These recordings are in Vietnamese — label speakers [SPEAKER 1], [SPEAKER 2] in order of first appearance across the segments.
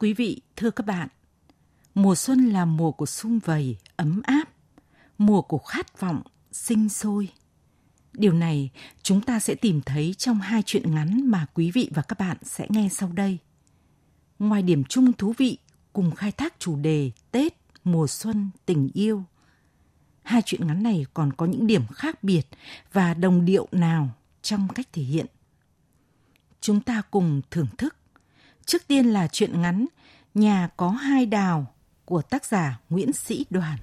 [SPEAKER 1] Quý vị, thưa các bạn, mùa xuân là mùa của sung vầy, ấm áp, mùa của khát vọng, sinh sôi. Điều này chúng ta sẽ tìm thấy trong hai chuyện ngắn mà quý vị và các bạn sẽ nghe sau đây. Ngoài điểm chung thú vị cùng khai thác chủ đề Tết, mùa xuân, tình yêu, hai chuyện ngắn này còn có những điểm khác biệt và đồng điệu nào trong cách thể hiện. Chúng ta cùng thưởng thức Trước tiên là chuyện ngắn Nhà có hai đào của tác giả Nguyễn Sĩ Đoàn.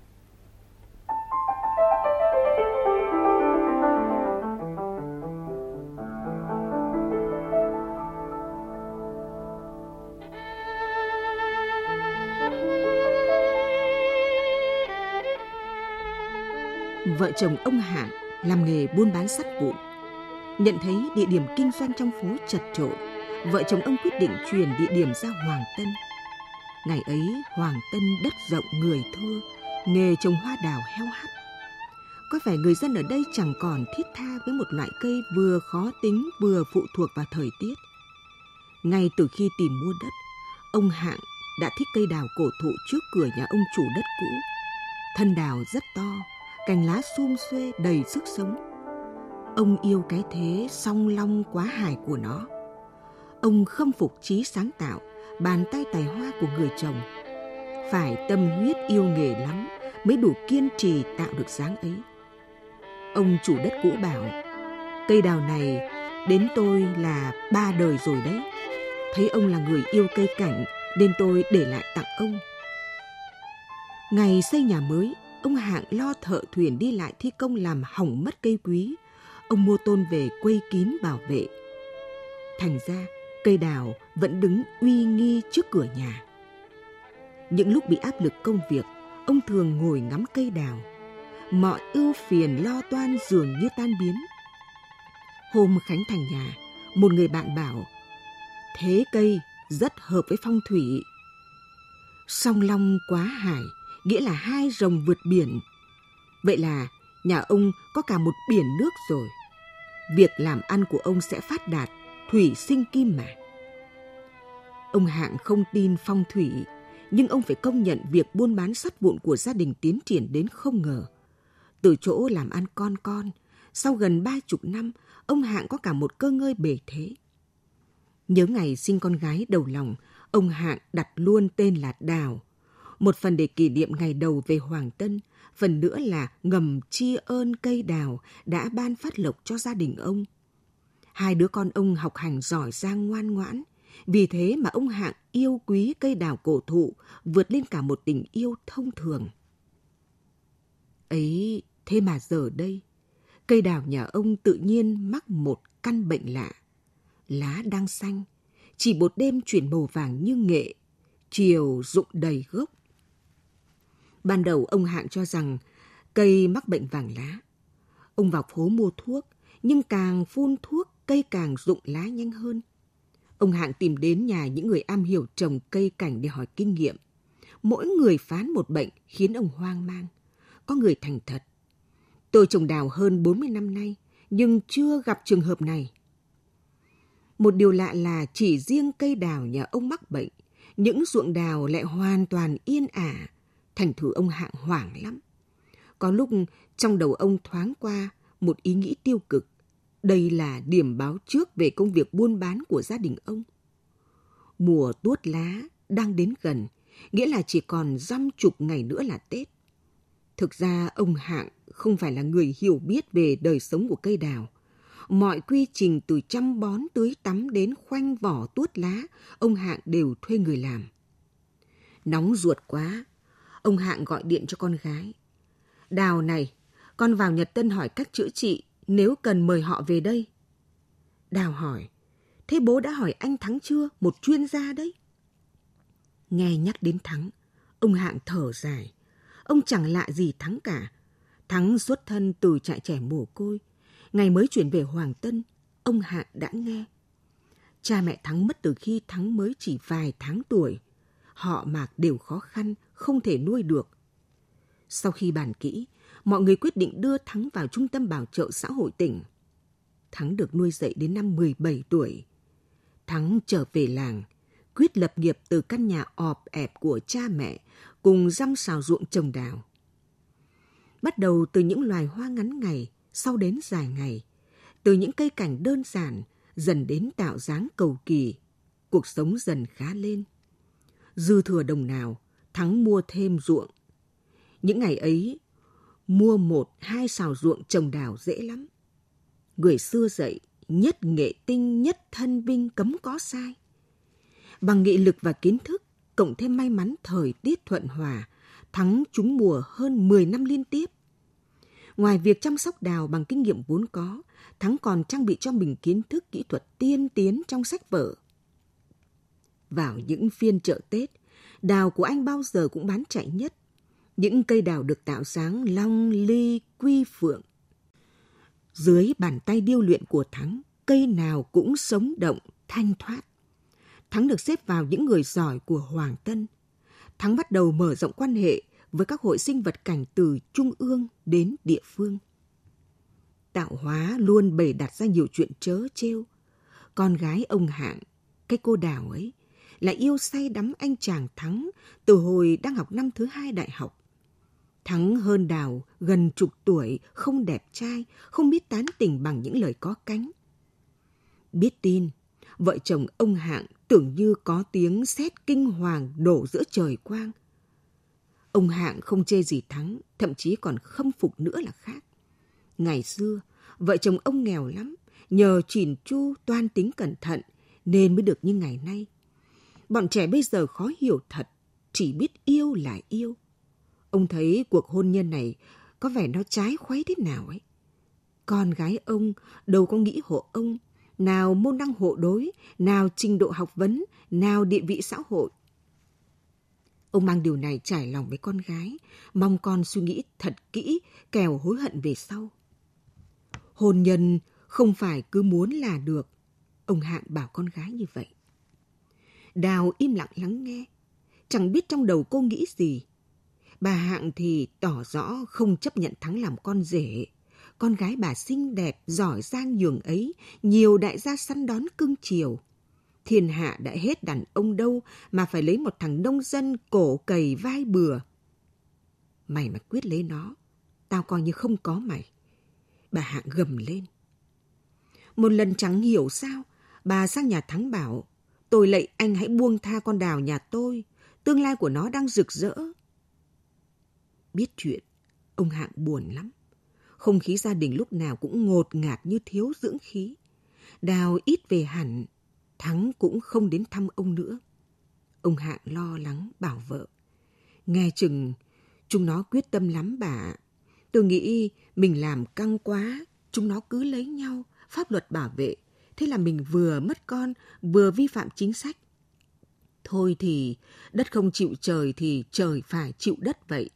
[SPEAKER 2] Vợ chồng ông Hạng làm nghề buôn bán sắt vụn. Nhận thấy địa điểm kinh doanh trong phố chật trội, vợ chồng ông quyết định chuyển địa điểm ra Hoàng Tân. Ngày ấy Hoàng Tân đất rộng người thưa, nghề trồng hoa đào heo hắt. Có vẻ người dân ở đây chẳng còn thiết tha với một loại cây vừa khó tính vừa phụ thuộc vào thời tiết. Ngay từ khi tìm mua đất, ông Hạng đã thích cây đào cổ thụ trước cửa nhà ông chủ đất cũ. Thân đào rất to, cành lá sum xuê đầy sức sống. Ông yêu cái thế song long quá hài của nó ông khâm phục trí sáng tạo, bàn tay tài hoa của người chồng. Phải tâm huyết yêu nghề lắm mới đủ kiên trì tạo được dáng ấy. Ông chủ đất cũ bảo, cây đào này đến tôi là ba đời rồi đấy. Thấy ông là người yêu cây cảnh nên tôi để lại tặng ông. Ngày xây nhà mới, ông Hạng lo thợ thuyền đi lại thi công làm hỏng mất cây quý. Ông mua tôn về quây kín bảo vệ. Thành ra, cây đào vẫn đứng uy nghi trước cửa nhà. Những lúc bị áp lực công việc, ông thường ngồi ngắm cây đào. Mọi ưu phiền lo toan dường như tan biến. Hôm khánh thành nhà, một người bạn bảo, thế cây rất hợp với phong thủy. Song long quá hải, nghĩa là hai rồng vượt biển. Vậy là nhà ông có cả một biển nước rồi. Việc làm ăn của ông sẽ phát đạt thủy sinh kim mà. Ông Hạng không tin phong thủy, nhưng ông phải công nhận việc buôn bán sắt vụn của gia đình tiến triển đến không ngờ. Từ chỗ làm ăn con con, sau gần ba chục năm, ông Hạng có cả một cơ ngơi bề thế. Nhớ ngày sinh con gái đầu lòng, ông Hạng đặt luôn tên là Đào. Một phần để kỷ niệm ngày đầu về Hoàng Tân, phần nữa là ngầm tri ơn cây đào đã ban phát lộc cho gia đình ông – Hai đứa con ông học hành giỏi giang ngoan ngoãn. Vì thế mà ông Hạng yêu quý cây đào cổ thụ vượt lên cả một tình yêu thông thường. Ấy, thế mà giờ đây, cây đào nhà ông tự nhiên mắc một căn bệnh lạ. Lá đang xanh, chỉ một đêm chuyển màu vàng như nghệ, chiều rụng đầy gốc. Ban đầu ông Hạng cho rằng cây mắc bệnh vàng lá. Ông vào phố mua thuốc, nhưng càng phun thuốc cây càng rụng lá nhanh hơn. Ông Hạng tìm đến nhà những người am hiểu trồng cây cảnh để hỏi kinh nghiệm. Mỗi người phán một bệnh khiến ông hoang mang. Có người thành thật. Tôi trồng đào hơn 40 năm nay, nhưng chưa gặp trường hợp này. Một điều lạ là chỉ riêng cây đào nhà ông mắc bệnh, những ruộng đào lại hoàn toàn yên ả, thành thử ông hạng hoảng lắm. Có lúc trong đầu ông thoáng qua một ý nghĩ tiêu cực. Đây là điểm báo trước về công việc buôn bán của gia đình ông. Mùa tuốt lá đang đến gần, nghĩa là chỉ còn dăm chục ngày nữa là Tết. Thực ra ông Hạng không phải là người hiểu biết về đời sống của cây đào. Mọi quy trình từ chăm bón tưới tắm đến khoanh vỏ tuốt lá, ông Hạng đều thuê người làm. Nóng ruột quá, ông Hạng gọi điện cho con gái. Đào này, con vào Nhật Tân hỏi cách chữa trị, nếu cần mời họ về đây. Đào hỏi, thế bố đã hỏi anh Thắng chưa, một chuyên gia đấy. Nghe nhắc đến Thắng, ông Hạng thở dài. Ông chẳng lạ gì Thắng cả. Thắng xuất thân từ trại trẻ mồ côi. Ngày mới chuyển về Hoàng Tân, ông Hạng đã nghe. Cha mẹ Thắng mất từ khi Thắng mới chỉ vài tháng tuổi. Họ mạc đều khó khăn, không thể nuôi được. Sau khi bàn kỹ, mọi người quyết định đưa Thắng vào trung tâm bảo trợ xã hội tỉnh. Thắng được nuôi dạy đến năm 17 tuổi. Thắng trở về làng, quyết lập nghiệp từ căn nhà ọp ẹp của cha mẹ cùng răm xào ruộng trồng đào. Bắt đầu từ những loài hoa ngắn ngày, sau đến dài ngày, từ những cây cảnh đơn giản dần đến tạo dáng cầu kỳ, cuộc sống dần khá lên. Dư thừa đồng nào, Thắng mua thêm ruộng. Những ngày ấy, mua một hai xào ruộng trồng đào dễ lắm. Người xưa dạy, nhất nghệ tinh nhất thân binh cấm có sai. Bằng nghị lực và kiến thức, cộng thêm may mắn thời tiết thuận hòa, thắng trúng mùa hơn 10 năm liên tiếp. Ngoài việc chăm sóc đào bằng kinh nghiệm vốn có, Thắng còn trang bị cho mình kiến thức kỹ thuật tiên tiến trong sách vở. Vào những phiên chợ Tết, đào của anh bao giờ cũng bán chạy nhất. Những cây đào được tạo dáng long, ly, quy phượng. Dưới bàn tay điêu luyện của Thắng, cây nào cũng sống động, thanh thoát. Thắng được xếp vào những người giỏi của Hoàng Tân. Thắng bắt đầu mở rộng quan hệ với các hội sinh vật cảnh từ trung ương đến địa phương. Tạo hóa luôn bày đặt ra nhiều chuyện chớ trêu. Con gái ông Hạng, cái cô đào ấy, lại yêu say đắm anh chàng Thắng từ hồi đang học năm thứ hai đại học. Thắng hơn Đào gần chục tuổi, không đẹp trai, không biết tán tỉnh bằng những lời có cánh. Biết tin, vợ chồng ông Hạng tưởng như có tiếng sét kinh hoàng đổ giữa trời quang. Ông Hạng không chê gì Thắng, thậm chí còn khâm phục nữa là khác. Ngày xưa, vợ chồng ông nghèo lắm, nhờ chỉn chu toan tính cẩn thận nên mới được như ngày nay. Bọn trẻ bây giờ khó hiểu thật, chỉ biết yêu là yêu. Ông thấy cuộc hôn nhân này có vẻ nó trái khuấy thế nào ấy. Con gái ông đâu có nghĩ hộ ông, nào môn đăng hộ đối, nào trình độ học vấn, nào địa vị xã hội. Ông mang điều này trải lòng với con gái, mong con suy nghĩ thật kỹ, kèo hối hận về sau. Hôn nhân không phải cứ muốn là được. Ông Hạng bảo con gái như vậy. Đào im lặng lắng nghe. Chẳng biết trong đầu cô nghĩ gì. Bà Hạng thì tỏ rõ không chấp nhận Thắng làm con rể. Con gái bà xinh đẹp, giỏi giang nhường ấy, nhiều đại gia săn đón cưng chiều. Thiên hạ đã hết đàn ông đâu mà phải lấy một thằng nông dân cổ cầy vai bừa. Mày mà quyết lấy nó, tao coi như không có mày. Bà Hạng gầm lên. Một lần chẳng hiểu sao, bà sang nhà Thắng bảo, tôi lạy anh hãy buông tha con đào nhà tôi, tương lai của nó đang rực rỡ. Biết chuyện, ông Hạng buồn lắm. Không khí gia đình lúc nào cũng ngột ngạt như thiếu dưỡng khí. Đào ít về hẳn, Thắng cũng không đến thăm ông nữa. Ông Hạng lo lắng bảo vợ. Nghe chừng, chúng nó quyết tâm lắm bà. Tôi nghĩ mình làm căng quá, chúng nó cứ lấy nhau, pháp luật bảo vệ. Thế là mình vừa mất con, vừa vi phạm chính sách. Thôi thì đất không chịu trời thì trời phải chịu đất vậy.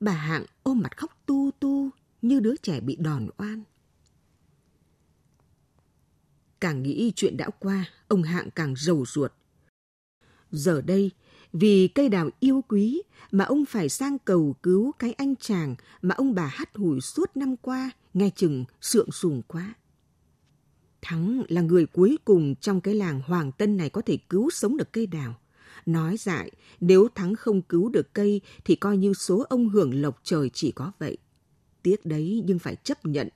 [SPEAKER 2] Bà Hạng ôm mặt khóc tu tu như đứa trẻ bị đòn oan. Càng nghĩ chuyện đã qua, ông Hạng càng rầu ruột. Giờ đây, vì cây đào yêu quý mà ông phải sang cầu cứu cái anh chàng mà ông bà hắt hủi suốt năm qua, nghe chừng sượng sùng quá. Thắng là người cuối cùng trong cái làng Hoàng Tân này có thể cứu sống được cây đào. Nói dại, nếu Thắng không cứu được cây thì coi như số ông hưởng lộc trời chỉ có vậy. Tiếc đấy nhưng phải chấp nhận.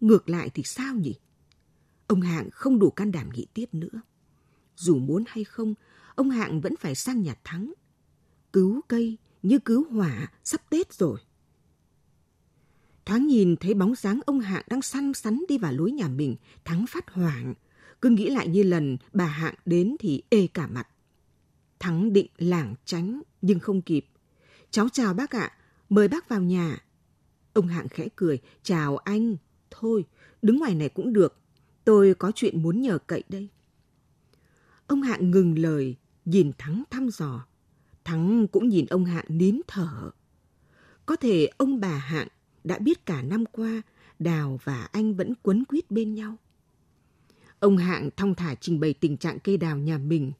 [SPEAKER 2] Ngược lại thì sao nhỉ? Ông Hạng không đủ can đảm nghĩ tiếp nữa. Dù muốn hay không, ông Hạng vẫn phải sang nhà Thắng. Cứu cây như cứu hỏa sắp Tết rồi. Thoáng nhìn thấy bóng dáng ông Hạng đang săn sắn đi vào lối nhà mình, Thắng phát hoảng. Cứ nghĩ lại như lần bà Hạng đến thì ê cả mặt. Thắng định lảng tránh nhưng không kịp. Cháu chào bác ạ, mời bác vào nhà. Ông Hạng khẽ cười, chào anh. Thôi, đứng ngoài này cũng được. Tôi có chuyện muốn nhờ cậy đây. Ông Hạng ngừng lời, nhìn Thắng thăm dò. Thắng cũng nhìn ông Hạng nín thở. Có thể ông bà Hạng đã biết cả năm qua Đào và anh vẫn quấn quýt bên nhau. Ông Hạng thong thả trình bày tình trạng cây đào nhà mình.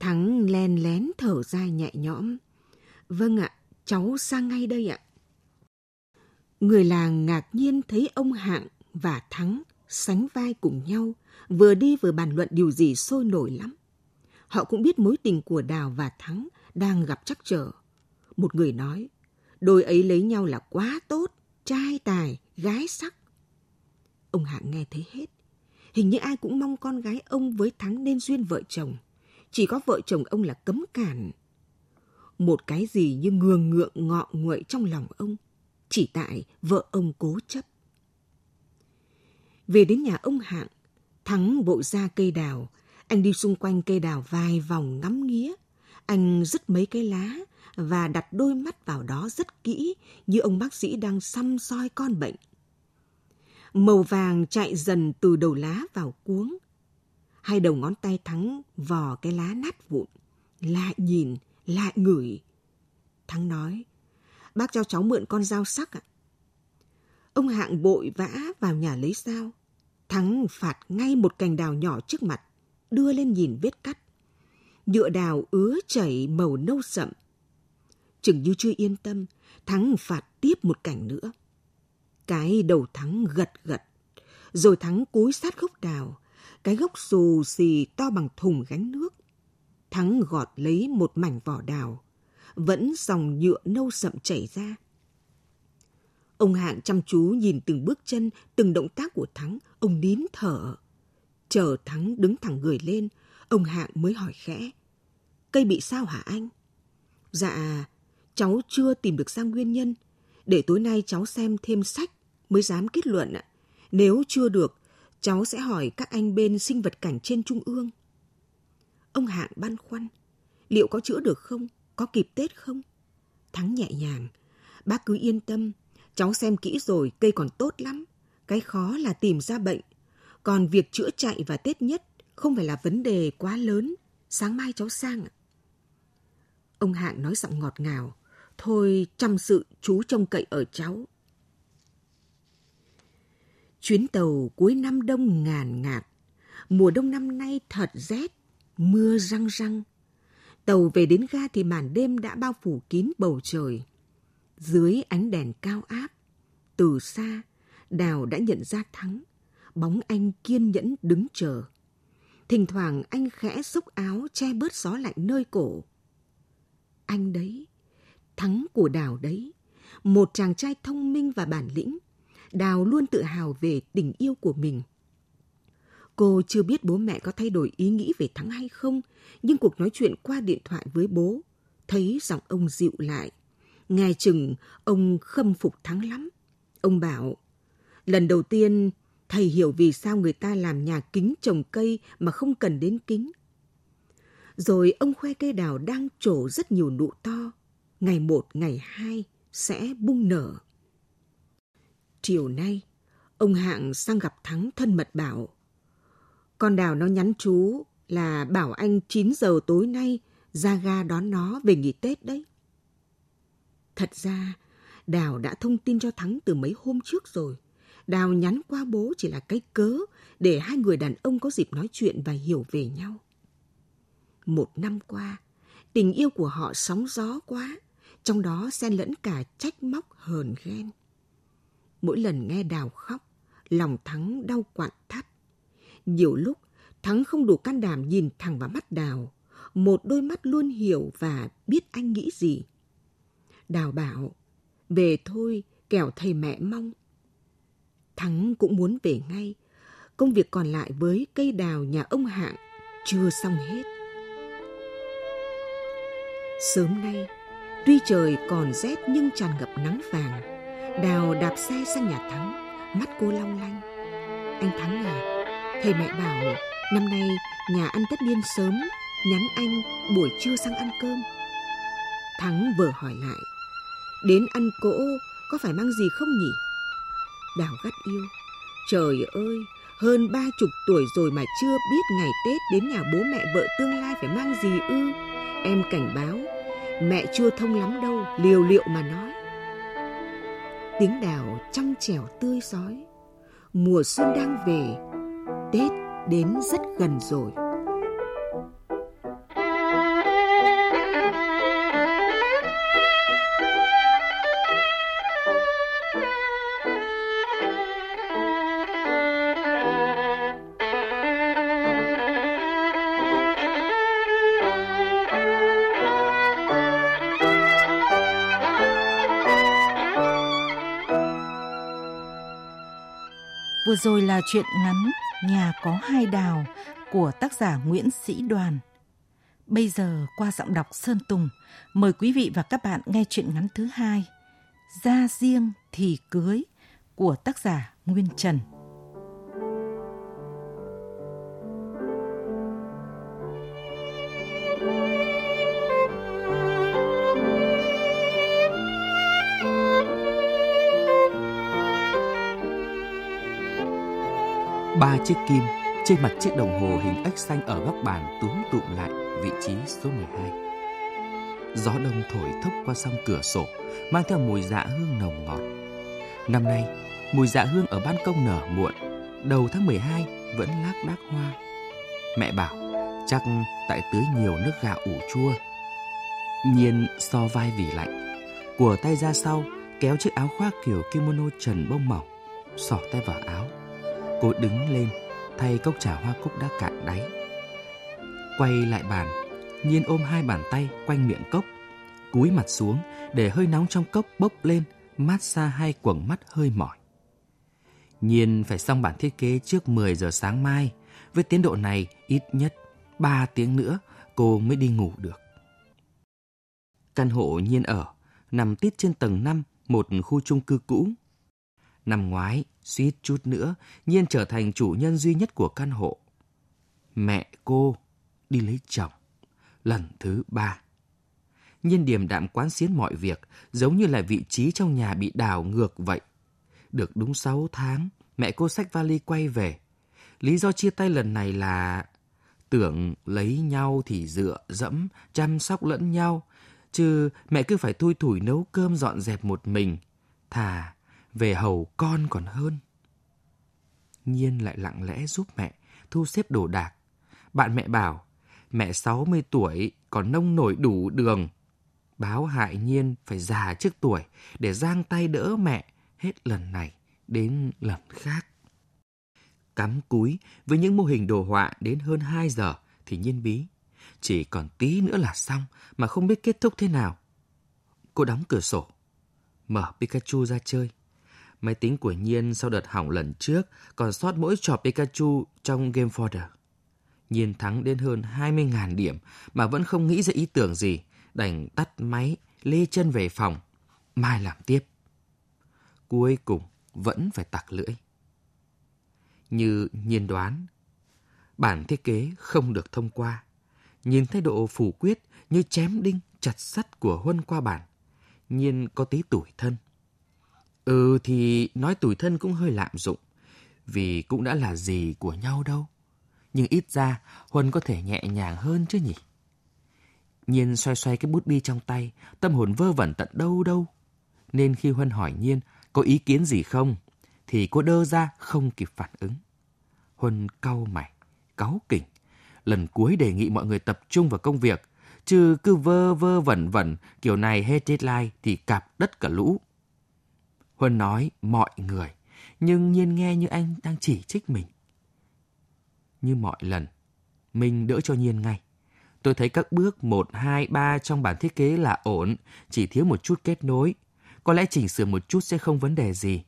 [SPEAKER 2] Thắng len lén thở dài nhẹ nhõm. Vâng ạ, cháu sang ngay đây ạ. Người làng ngạc nhiên thấy ông Hạng và Thắng sánh vai cùng nhau, vừa đi vừa bàn luận điều gì sôi nổi lắm. Họ cũng biết mối tình của Đào và Thắng đang gặp trắc trở. Một người nói, đôi ấy lấy nhau là quá tốt, trai tài, gái sắc. Ông Hạng nghe thấy hết. Hình như ai cũng mong con gái ông với Thắng nên duyên vợ chồng. Chỉ có vợ chồng ông là cấm cản. Một cái gì như ngường ngượng ngọ nguậy trong lòng ông. Chỉ tại vợ ông cố chấp. Về đến nhà ông Hạng, Thắng bộ ra cây đào. Anh đi xung quanh cây đào vài vòng ngắm nghía. Anh rứt mấy cái lá và đặt đôi mắt vào đó rất kỹ như ông bác sĩ đang xăm soi con bệnh. Màu vàng chạy dần từ đầu lá vào cuống. Hai đầu ngón tay Thắng vò cái lá nát vụn. Lại nhìn, lại ngửi. Thắng nói, bác cho cháu mượn con dao sắc ạ. Ông Hạng bội vã vào nhà lấy dao. Thắng phạt ngay một cành đào nhỏ trước mặt, đưa lên nhìn vết cắt. Nhựa đào ứa chảy màu nâu sậm. Chừng như chưa yên tâm, Thắng phạt tiếp một cảnh nữa. Cái đầu Thắng gật gật, rồi Thắng cúi sát gốc đào, cái gốc xù xì to bằng thùng gánh nước. Thắng gọt lấy một mảnh vỏ đào, vẫn dòng nhựa nâu sậm chảy ra. Ông Hạng chăm chú nhìn từng bước chân, từng động tác của Thắng, ông nín thở. Chờ Thắng đứng thẳng người lên, ông Hạng mới hỏi khẽ. Cây bị sao hả anh? Dạ, cháu chưa tìm được ra nguyên nhân. Để tối nay cháu xem thêm sách mới dám kết luận ạ. Nếu chưa được, cháu sẽ hỏi các anh bên sinh vật cảnh trên trung ương. Ông Hạng băn khoăn, liệu có chữa được không? Có kịp Tết không? Thắng nhẹ nhàng, bác cứ yên tâm, cháu xem kỹ rồi, cây còn tốt lắm. Cái khó là tìm ra bệnh. Còn việc chữa chạy và Tết nhất không phải là vấn đề quá lớn. Sáng mai cháu sang ạ. Ông Hạng nói giọng ngọt ngào. Thôi chăm sự chú trông cậy ở cháu. Chuyến tàu cuối năm đông ngàn ngạt. Mùa đông năm nay thật rét, mưa răng răng. Tàu về đến ga thì màn đêm đã bao phủ kín bầu trời. Dưới ánh đèn cao áp, từ xa, Đào đã nhận ra Thắng. Bóng anh kiên nhẫn đứng chờ. Thỉnh thoảng anh khẽ xúc áo che bớt gió lạnh nơi cổ. Anh đấy, Thắng của Đào đấy, một chàng trai thông minh và bản lĩnh. Đào luôn tự hào về tình yêu của mình. Cô chưa biết bố mẹ có thay đổi ý nghĩ về Thắng hay không, nhưng cuộc nói chuyện qua điện thoại với bố, thấy giọng ông dịu lại. Nghe chừng ông khâm phục Thắng lắm. Ông bảo, lần đầu tiên thầy hiểu vì sao người ta làm nhà kính trồng cây mà không cần đến kính. Rồi ông khoe cây đào đang trổ rất nhiều nụ to, ngày một, ngày hai sẽ bung nở. Chiều nay, ông Hạng sang gặp Thắng thân mật bảo, con đào nó nhắn chú là bảo anh 9 giờ tối nay ra ga đón nó về nghỉ Tết đấy. Thật ra, Đào đã thông tin cho Thắng từ mấy hôm trước rồi. Đào nhắn qua bố chỉ là cái cớ để hai người đàn ông có dịp nói chuyện và hiểu về nhau. Một năm qua, tình yêu của họ sóng gió quá, trong đó xen lẫn cả trách móc hờn ghen. Mỗi lần nghe Đào khóc, lòng Thắng đau quặn thắt. Nhiều lúc, Thắng không đủ can đảm nhìn thẳng vào mắt Đào, một đôi mắt luôn hiểu và biết anh nghĩ gì. Đào bảo, về thôi, kẻo thầy mẹ mong. Thắng cũng muốn về ngay, công việc còn lại với cây đào nhà ông Hạng chưa xong hết. Sớm nay, tuy trời còn rét nhưng tràn ngập nắng vàng, Đào đạp xe sang nhà Thắng, mắt cô long lanh. Anh Thắng à, thầy mẹ bảo năm nay nhà ăn tất niên sớm, nhắn anh buổi trưa sang ăn cơm. Thắng vừa hỏi lại, đến ăn cỗ có phải mang gì không nhỉ? Đào gắt yêu, trời ơi, hơn ba chục tuổi rồi mà chưa biết ngày Tết đến nhà bố mẹ vợ tương lai phải mang gì ư. Em cảnh báo, mẹ chưa thông lắm đâu, liều liệu mà nói. Tiếng đào trong trẻo tươi rói Mùa xuân đang về, Tết đến rất gần rồi.
[SPEAKER 1] Vừa rồi là chuyện ngắn Nhà có hai đào của tác giả Nguyễn Sĩ Đoàn. Bây giờ qua giọng đọc Sơn Tùng, mời quý vị và các bạn nghe chuyện ngắn thứ hai Ra riêng thì cưới của tác giả Nguyên Trần.
[SPEAKER 3] Ba chiếc kim trên mặt chiếc đồng hồ hình ếch xanh ở góc bàn túm tụm lại vị trí số 12. Gió đông thổi thốc qua song cửa sổ, mang theo mùi dạ hương nồng ngọt. Năm nay, mùi dạ hương ở ban công nở muộn, đầu tháng 12 vẫn lác đác hoa. Mẹ bảo, chắc tại tưới nhiều nước gạo ủ chua. Nhiên so vai vì lạnh, của tay ra sau, kéo chiếc áo khoác kiểu kimono trần bông mỏng, xỏ tay vào áo Cô đứng lên, thay cốc trà hoa cúc đã cạn đáy. Quay lại bàn, Nhiên ôm hai bàn tay quanh miệng cốc, cúi mặt xuống để hơi nóng trong cốc bốc lên, mát xa hai quầng mắt hơi mỏi. Nhiên phải xong bản thiết kế trước 10 giờ sáng mai, với tiến độ này ít nhất 3 tiếng nữa cô mới đi ngủ được. Căn hộ Nhiên ở nằm tít trên tầng 5 một khu chung cư cũ. Năm ngoái, suýt chút nữa, Nhiên trở thành chủ nhân duy nhất của căn hộ. Mẹ cô đi lấy chồng, lần thứ ba. Nhiên điềm đạm quán xuyến mọi việc, giống như là vị trí trong nhà bị đảo ngược vậy. Được đúng 6 tháng, mẹ cô xách vali quay về. Lý do chia tay lần này là tưởng lấy nhau thì dựa dẫm, chăm sóc lẫn nhau, chứ mẹ cứ phải thui thủi nấu cơm dọn dẹp một mình. Thà về hầu con còn hơn. Nhiên lại lặng lẽ giúp mẹ thu xếp đồ đạc. Bạn mẹ bảo, mẹ 60 tuổi còn nông nổi đủ đường. Báo hại Nhiên phải già trước tuổi để giang tay đỡ mẹ hết lần này đến lần khác. Cắm cúi với những mô hình đồ họa đến hơn 2 giờ thì Nhiên bí. Chỉ còn tí nữa là xong mà không biết kết thúc thế nào. Cô đóng cửa sổ, mở Pikachu ra chơi. Máy tính của Nhiên sau đợt hỏng lần trước còn sót mỗi trò Pikachu trong Game Folder. Nhiên thắng đến hơn 20.000 điểm mà vẫn không nghĩ ra ý tưởng gì, đành tắt máy, lê chân về phòng. Mai làm tiếp. Cuối cùng vẫn phải tặc lưỡi. Như Nhiên đoán, bản thiết kế không được thông qua. Nhìn thái độ phủ quyết như chém đinh chặt sắt của Huân qua bản. Nhiên có tí tủi thân. Ừ thì nói tủi thân cũng hơi lạm dụng, vì cũng đã là gì của nhau đâu. Nhưng ít ra Huân có thể nhẹ nhàng hơn chứ nhỉ? Nhiên xoay xoay cái bút bi trong tay, tâm hồn vơ vẩn tận đâu đâu. Nên khi Huân hỏi Nhiên có ý kiến gì không, thì cô đơ ra không kịp phản ứng. Huân cau mày, cáu kỉnh. Lần cuối đề nghị mọi người tập trung vào công việc, chứ cứ vơ vơ vẩn vẩn kiểu này hết deadline thì cạp đất cả lũ. Huân nói mọi người, nhưng nhiên nghe như anh đang chỉ trích mình. Như mọi lần, mình đỡ cho nhiên ngay. Tôi thấy các bước 1, 2, 3 trong bản thiết kế là ổn, chỉ thiếu một chút kết nối. Có lẽ chỉnh sửa một chút sẽ không vấn đề gì.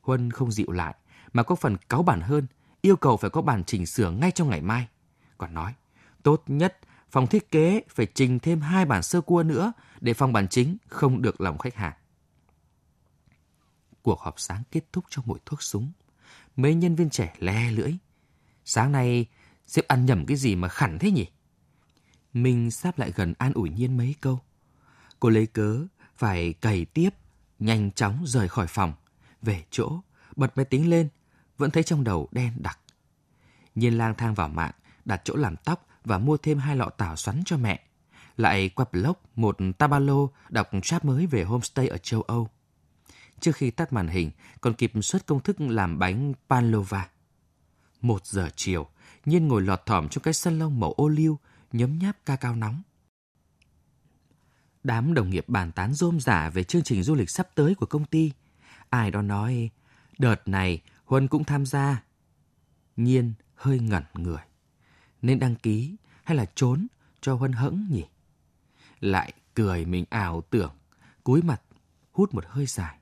[SPEAKER 3] Huân không dịu lại, mà có phần cáu bản hơn, yêu cầu phải có bản chỉnh sửa ngay trong ngày mai. Còn nói, tốt nhất phòng thiết kế phải trình thêm hai bản sơ cua nữa để phòng bản chính không được lòng khách hàng. Cuộc họp sáng kết thúc trong mùi thuốc súng. Mấy nhân viên trẻ le lưỡi. Sáng nay, sếp ăn nhầm cái gì mà khẳng thế nhỉ? Minh sắp lại gần an ủi nhiên mấy câu. Cô lấy cớ, phải cày tiếp, nhanh chóng rời khỏi phòng. Về chỗ, bật máy tính lên, vẫn thấy trong đầu đen đặc. Nhiên lang thang vào mạng, đặt chỗ làm tóc và mua thêm hai lọ tảo xoắn cho mẹ. Lại qua blog một tabalo đọc chat mới về homestay ở châu Âu. Trước khi tắt màn hình, còn kịp xuất công thức làm bánh panlova. Một giờ chiều, Nhiên ngồi lọt thỏm trong cái sân lông màu ô liu, nhấm nháp ca cao nóng. Đám đồng nghiệp bàn tán rôm rả về chương trình du lịch sắp tới của công ty. Ai đó nói, đợt này Huân cũng tham gia. Nhiên hơi ngẩn người. Nên đăng ký hay là trốn cho Huân hững nhỉ? Lại cười mình ảo tưởng, cúi mặt, hút một hơi dài.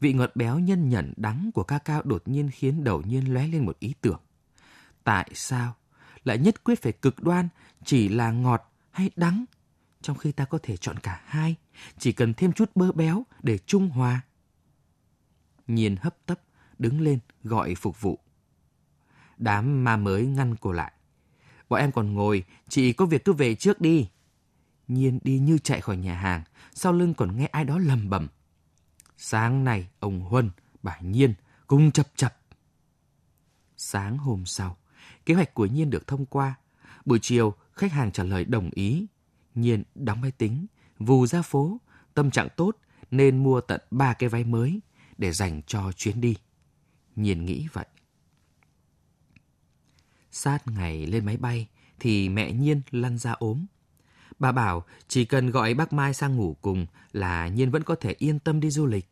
[SPEAKER 3] Vị ngọt béo nhân nhẫn đắng của ca cao đột nhiên khiến đầu nhiên lóe lên một ý tưởng. Tại sao lại nhất quyết phải cực đoan chỉ là ngọt hay đắng, trong khi ta có thể chọn cả hai, chỉ cần thêm chút bơ béo để trung hòa. Nhiên hấp tấp, đứng lên gọi phục vụ. Đám ma mới ngăn cô lại. Bọn em còn ngồi, chị có việc cứ về trước đi. Nhiên đi như chạy khỏi nhà hàng, sau lưng còn nghe ai đó lầm bầm. Sáng nay, ông Huân, bà Nhiên cùng chập chập. Sáng hôm sau, kế hoạch của Nhiên được thông qua. Buổi chiều, khách hàng trả lời đồng ý. Nhiên đóng máy tính, vù ra phố, tâm trạng tốt nên mua tận ba cái váy mới để dành cho chuyến đi. Nhiên nghĩ vậy. Sát ngày lên máy bay thì mẹ Nhiên lăn ra ốm. Bà bảo chỉ cần gọi bác Mai sang ngủ cùng là Nhiên vẫn có thể yên tâm đi du lịch.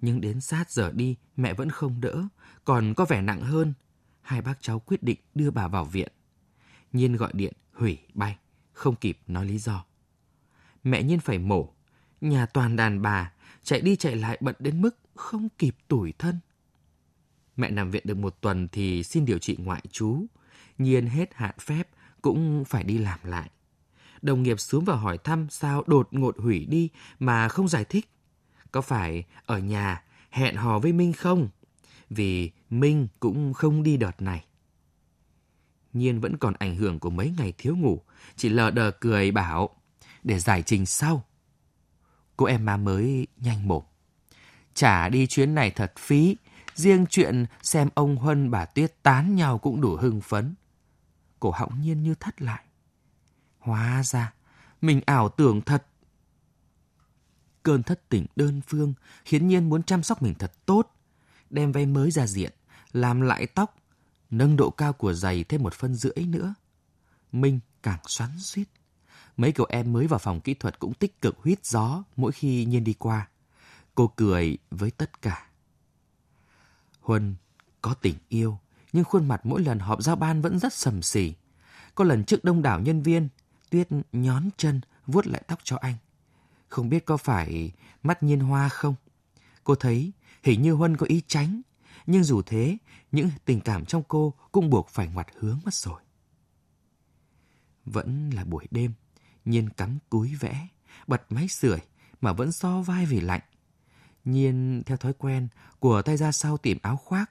[SPEAKER 3] Nhưng đến sát giờ đi mẹ vẫn không đỡ, còn có vẻ nặng hơn. Hai bác cháu quyết định đưa bà vào viện. Nhiên gọi điện hủy bay, không kịp nói lý do. Mẹ Nhiên phải mổ, nhà toàn đàn bà, chạy đi chạy lại bận đến mức không kịp tủi thân. Mẹ nằm viện được một tuần thì xin điều trị ngoại trú. Nhiên hết hạn phép cũng phải đi làm lại. Đồng nghiệp xuống và hỏi thăm sao đột ngột hủy đi mà không giải thích. Có phải ở nhà hẹn hò với Minh không? Vì Minh cũng không đi đợt này. Nhiên vẫn còn ảnh hưởng của mấy ngày thiếu ngủ, chỉ lờ đờ cười bảo để giải trình sau. Cô em má mới nhanh mồm. Chả đi chuyến này thật phí, riêng chuyện xem ông Huân bà Tuyết tán nhau cũng đủ hưng phấn. Cổ họng nhiên như thắt lại. Hóa ra, mình ảo tưởng thật. Cơn thất tình đơn phương khiến Nhiên muốn chăm sóc mình thật tốt. Đem váy mới ra diện, làm lại tóc, nâng độ cao của giày thêm một phân rưỡi nữa. Minh càng xoắn suýt. Mấy cậu em mới vào phòng kỹ thuật cũng tích cực huyết gió mỗi khi Nhiên đi qua. Cô cười với tất cả. Huân có tình yêu, nhưng khuôn mặt mỗi lần họp giao ban vẫn rất sầm xỉ. Có lần trước đông đảo nhân viên, Tuyết nhón chân vuốt lại tóc cho anh. Không biết có phải mắt nhiên hoa không? Cô thấy hình như Huân có ý tránh, nhưng dù thế, những tình cảm trong cô cũng buộc phải ngoặt hướng mất rồi. Vẫn là buổi đêm, Nhiên cắm cúi vẽ, bật máy sưởi mà vẫn so vai vì lạnh. Nhiên theo thói quen của tay ra sau tìm áo khoác.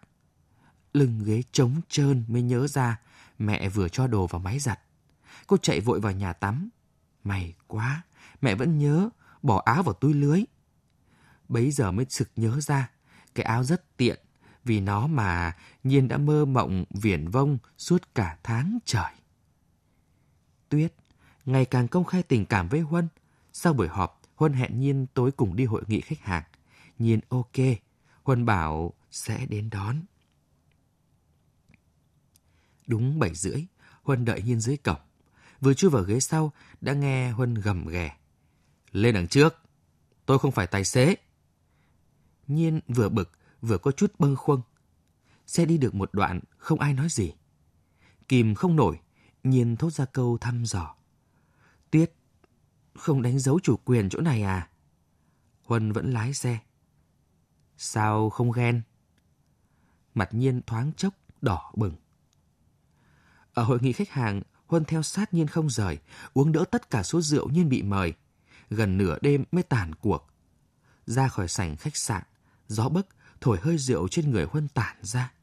[SPEAKER 3] Lưng ghế trống trơn mới nhớ ra mẹ vừa cho đồ vào máy giặt. Cô chạy vội vào nhà tắm. May quá, mẹ vẫn nhớ, bỏ áo vào túi lưới. Bấy giờ mới sực nhớ ra, cái áo rất tiện, vì nó mà Nhiên đã mơ mộng viển vông suốt cả tháng trời. Tuyết ngày càng công khai tình cảm với Huân. Sau buổi họp, Huân hẹn Nhiên tối cùng đi hội nghị khách hàng. Nhiên ok, Huân bảo sẽ đến đón. Đúng 7 rưỡi, Huân đợi Nhiên dưới cổng. Vừa chui vào ghế sau, đã nghe Huân gầm ghè. Lên đằng trước, tôi không phải tài xế. Nhiên vừa bực, vừa có chút bâng khuâng. Xe đi được một đoạn, không ai nói gì. Kìm không nổi, Nhiên thốt ra câu thăm dò. Tuyết, không đánh dấu chủ quyền chỗ này à? Huân vẫn lái xe. Sao không ghen? Mặt nhiên thoáng chốc, đỏ bừng. Ở hội nghị khách hàng, Huân theo sát nhiên không rời, uống đỡ tất cả số rượu nhiên bị mời. Gần nửa đêm mới tàn cuộc. Ra khỏi sảnh khách sạn, Gió bấc thổi hơi rượu trên người Huân tản ra.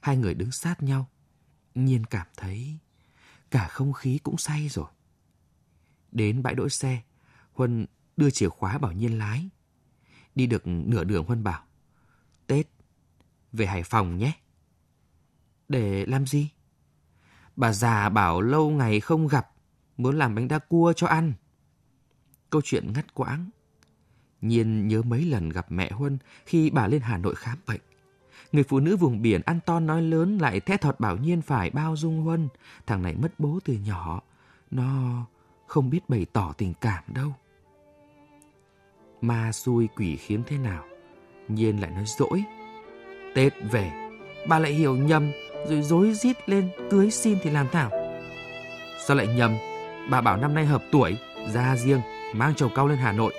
[SPEAKER 3] Hai người đứng sát nhau. Nhiên cảm thấy cả không khí cũng say rồi. Đến bãi đỗ xe, Huân đưa chìa khóa bảo Nhiên lái. Đi được nửa đường Huân bảo, Tết, về Hải Phòng nhé. Để làm gì? Bà già bảo lâu ngày không gặp, muốn làm bánh đa cua cho ăn. Câu chuyện ngắt quãng. Nhiên nhớ mấy lần gặp mẹ Huân khi bà lên Hà Nội khám bệnh. Người phụ nữ vùng biển ăn to nói lớn lại thét thọt bảo Nhiên phải bao dung Huân. Thằng này mất bố từ nhỏ. Nó không biết bày tỏ tình cảm đâu. Ma xui quỷ khiến thế nào? Nhiên lại nói dỗi. Tết về, bà lại hiểu nhầm rồi dối rít lên cưới xin thì làm thảo. Sao lại nhầm? Bà bảo năm nay hợp tuổi, ra riêng, mang chầu cao lên Hà Nội.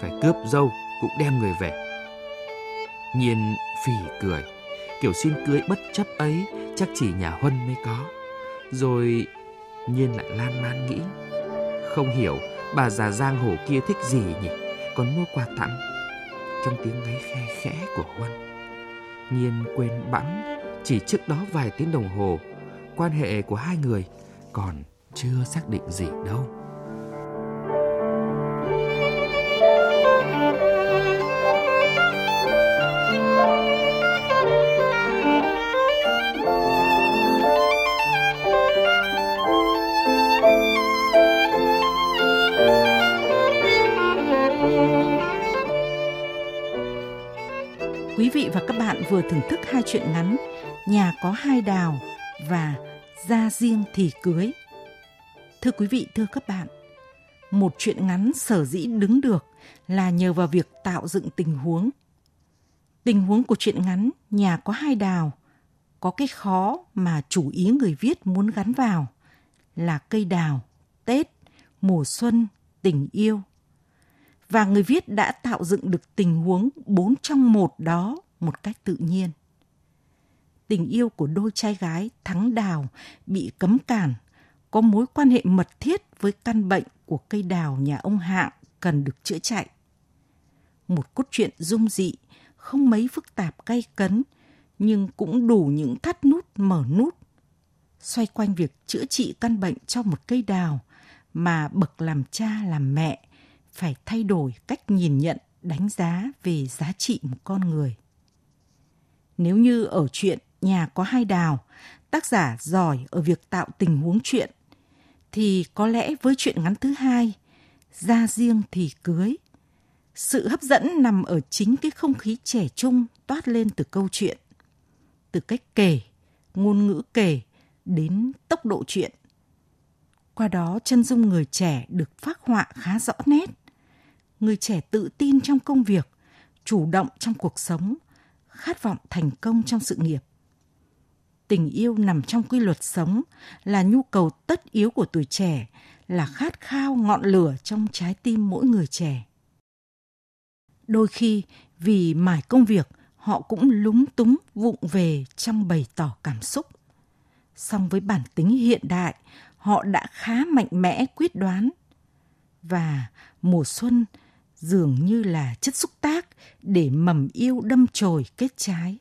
[SPEAKER 3] Phải cướp dâu cũng đem người về. Nhiên phỉ cười. Kiểu xin cưới bất chấp ấy chắc chỉ nhà Huân mới có. Rồi Nhiên lại lan man nghĩ. Không hiểu bà già giang hồ kia thích gì nhỉ? Còn mua quà tặng. Trong tiếng ngáy khe khẽ của Huân. Nhiên quên bẵng chỉ trước đó vài tiếng đồng hồ, quan hệ của hai người còn chưa xác định gì đâu.
[SPEAKER 1] Quý vị và các bạn vừa thưởng thức hai chuyện ngắn Nhà có hai đào và Ra riêng thì cưới. Thưa quý vị, thưa các bạn, một chuyện ngắn sở dĩ đứng được là nhờ vào việc tạo dựng tình huống. Tình huống của chuyện ngắn Nhà có hai đào có cái khó mà chủ ý người viết muốn gắn vào là cây đào, Tết, mùa xuân, tình yêu và người viết đã tạo dựng được tình huống bốn trong một đó một cách tự nhiên. Tình yêu của đôi trai gái Thắng Đào bị cấm cản, có mối quan hệ mật thiết với căn bệnh của cây đào nhà ông Hạng cần được chữa chạy. Một cốt truyện dung dị, không mấy phức tạp cay cấn, nhưng cũng đủ những thắt nút mở nút. Xoay quanh việc chữa trị căn bệnh cho một cây đào mà bậc làm cha làm mẹ phải thay đổi cách nhìn nhận đánh giá về giá trị một con người nếu như ở chuyện nhà có hai đào tác giả giỏi ở việc tạo tình huống chuyện. Thì có lẽ với chuyện ngắn thứ hai ra riêng thì cưới. Sự hấp dẫn nằm ở chính cái không khí trẻ trung toát lên từ câu chuyện. Từ cách kể ngôn ngữ kể đến tốc độ chuyện. Qua đó chân dung người trẻ được phác họa khá rõ nét. Người trẻ tự tin trong công việc, chủ động trong cuộc sống, khát vọng thành công trong sự nghiệp. Tình yêu nằm trong quy luật sống, là nhu cầu tất yếu của tuổi trẻ, là khát khao ngọn lửa trong trái tim mỗi người trẻ. Đôi khi vì mải công việc, họ cũng lúng túng vụng về trong bày tỏ cảm xúc. Song với bản tính hiện đại, họ đã khá mạnh mẽ quyết đoán. Và mùa xuân dường như là chất xúc tác để mầm yêu đâm chồi kết trái.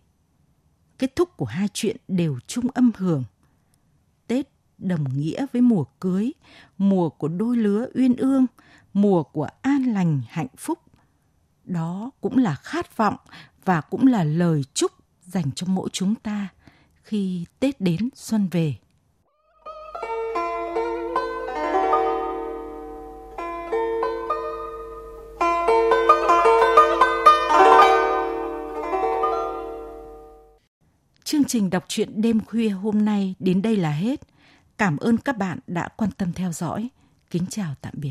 [SPEAKER 1] Kết thúc của hai chuyện đều chung âm hưởng. Tết đồng nghĩa với mùa cưới, mùa của đôi lứa uyên ương, mùa của an lành hạnh phúc. Đó cũng là khát vọng và cũng là lời chúc dành cho mỗi chúng ta khi Tết đến xuân về. Trình đọc truyện đêm khuya hôm nay đến đây là hết. Cảm ơn các bạn đã quan tâm theo dõi. Kính chào tạm biệt.